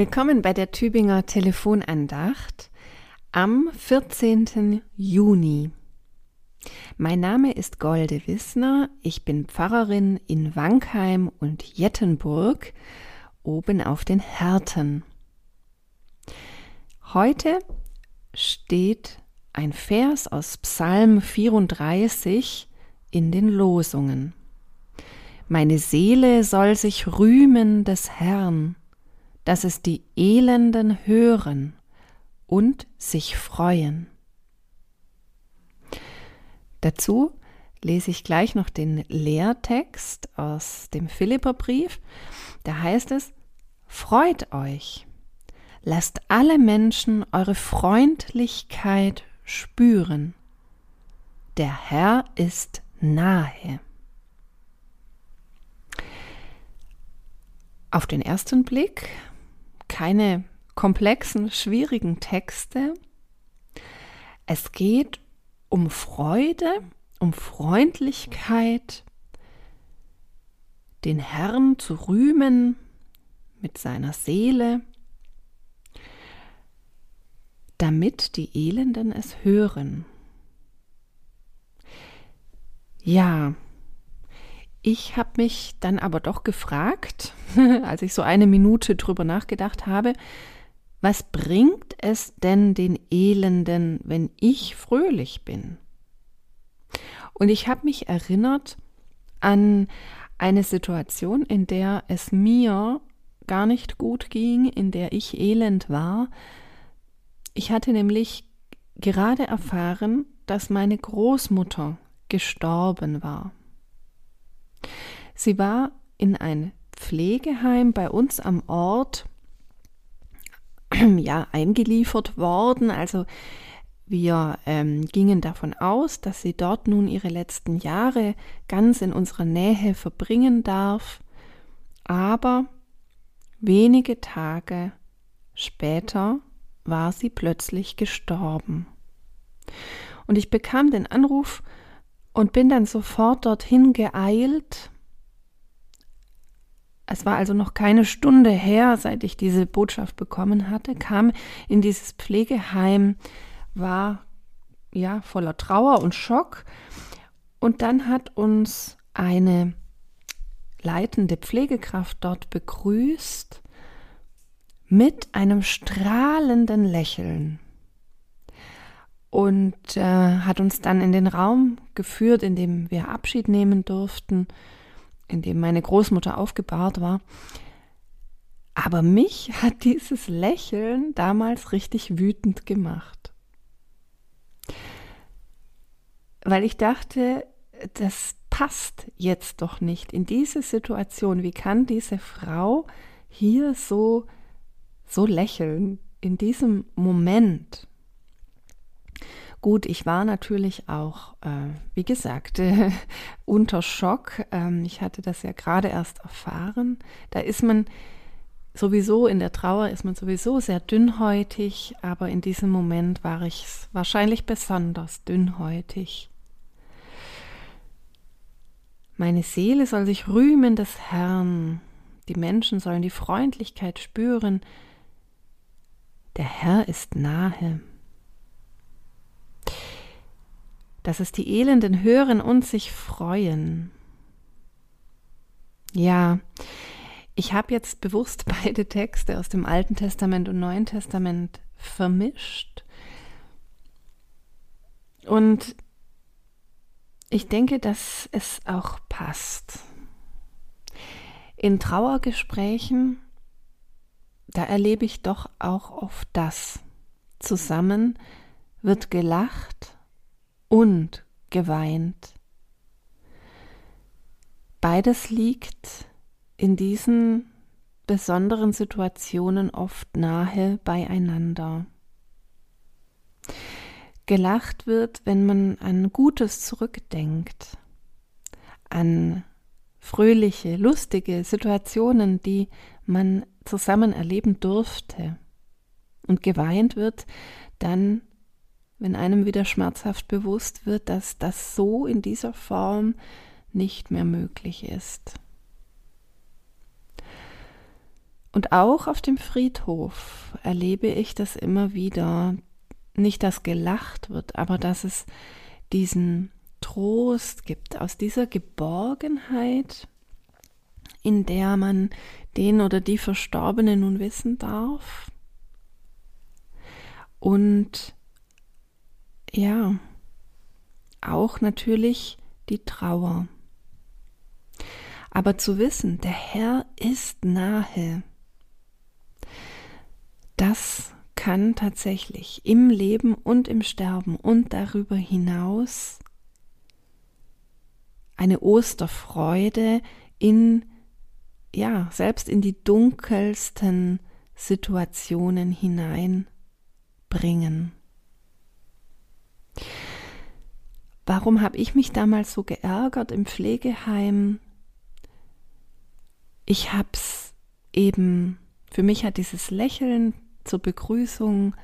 Willkommen bei der Tübinger Telefonandacht am 14. Juni. Mein Name ist Golde Wissner, ich bin Pfarrerin in Wankheim und Jettenburg, oben auf den Härten. Heute steht ein Vers aus Psalm 34 in den Losungen. Meine Seele soll sich rühmen des Herrn, dass es die Elenden hören und sich freuen. Dazu lese ich gleich noch den Lehrtext aus dem Philipperbrief. Da heißt es, Freut euch, lasst alle Menschen eure Freundlichkeit spüren. Der Herr ist nahe. Auf den ersten Blick keine komplexen, schwierigen Texte. Es geht um Freude, um Freundlichkeit, den Herrn zu rühmen mit seiner Seele, damit die Elenden es hören. Ja, ich habe mich dann aber doch gefragt, als ich so eine Minute drüber nachgedacht habe, was bringt es denn den Elenden, wenn ich fröhlich bin? Und ich habe mich erinnert an eine Situation, in der es mir gar nicht gut ging, in der ich elend war. Ich hatte nämlich gerade erfahren, dass meine Großmutter gestorben war. Sie war in ein Pflegeheim bei uns am Ort ja eingeliefert worden. Also wir ähm, gingen davon aus, dass sie dort nun ihre letzten Jahre ganz in unserer Nähe verbringen darf. Aber wenige Tage später war sie plötzlich gestorben. Und ich bekam den Anruf und bin dann sofort dorthin geeilt. Es war also noch keine Stunde her, seit ich diese Botschaft bekommen hatte, kam in dieses Pflegeheim, war ja voller Trauer und Schock. Und dann hat uns eine leitende Pflegekraft dort begrüßt mit einem strahlenden Lächeln und äh, hat uns dann in den Raum geführt, in dem wir Abschied nehmen durften, in dem meine Großmutter aufgebahrt war. Aber mich hat dieses Lächeln damals richtig wütend gemacht. Weil ich dachte, das passt jetzt doch nicht in diese Situation. Wie kann diese Frau hier so, so lächeln in diesem Moment? Gut, ich war natürlich auch, äh, wie gesagt, äh, unter Schock. Ähm, ich hatte das ja gerade erst erfahren. Da ist man sowieso in der Trauer, ist man sowieso sehr dünnhäutig, aber in diesem Moment war ich wahrscheinlich besonders dünnhäutig. Meine Seele soll sich rühmen des Herrn. Die Menschen sollen die Freundlichkeit spüren. Der Herr ist nahe dass es die Elenden hören und sich freuen. Ja, ich habe jetzt bewusst beide Texte aus dem Alten Testament und Neuen Testament vermischt. Und ich denke, dass es auch passt. In Trauergesprächen, da erlebe ich doch auch oft das. Zusammen wird gelacht und geweint. Beides liegt in diesen besonderen Situationen oft nahe beieinander. Gelacht wird, wenn man an Gutes zurückdenkt, an fröhliche, lustige Situationen, die man zusammen erleben durfte. Und geweint wird dann, wenn einem wieder schmerzhaft bewusst wird, dass das so in dieser Form nicht mehr möglich ist. Und auch auf dem Friedhof erlebe ich das immer wieder. Nicht, dass gelacht wird, aber dass es diesen Trost gibt, aus dieser Geborgenheit, in der man den oder die Verstorbene nun wissen darf. Und ja, auch natürlich die Trauer. Aber zu wissen, der Herr ist nahe, das kann tatsächlich im Leben und im Sterben und darüber hinaus eine Osterfreude in, ja, selbst in die dunkelsten Situationen hineinbringen. Warum habe ich mich damals so geärgert im Pflegeheim? Ich habe es eben, für mich hat dieses Lächeln zur Begrüßung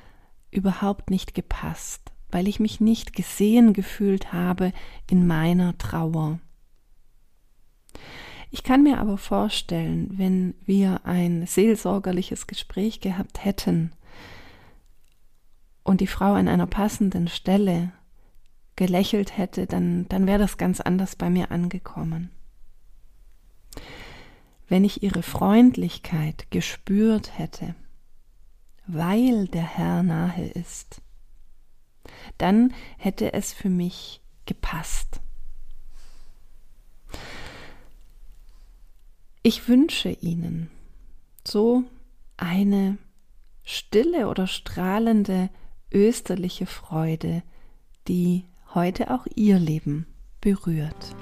überhaupt nicht gepasst, weil ich mich nicht gesehen gefühlt habe in meiner Trauer. Ich kann mir aber vorstellen, wenn wir ein seelsorgerliches Gespräch gehabt hätten und die Frau an einer passenden Stelle gelächelt hätte, dann, dann wäre das ganz anders bei mir angekommen. Wenn ich ihre Freundlichkeit gespürt hätte, weil der Herr nahe ist, dann hätte es für mich gepasst. Ich wünsche Ihnen so eine stille oder strahlende österliche Freude, die heute auch Ihr Leben berührt.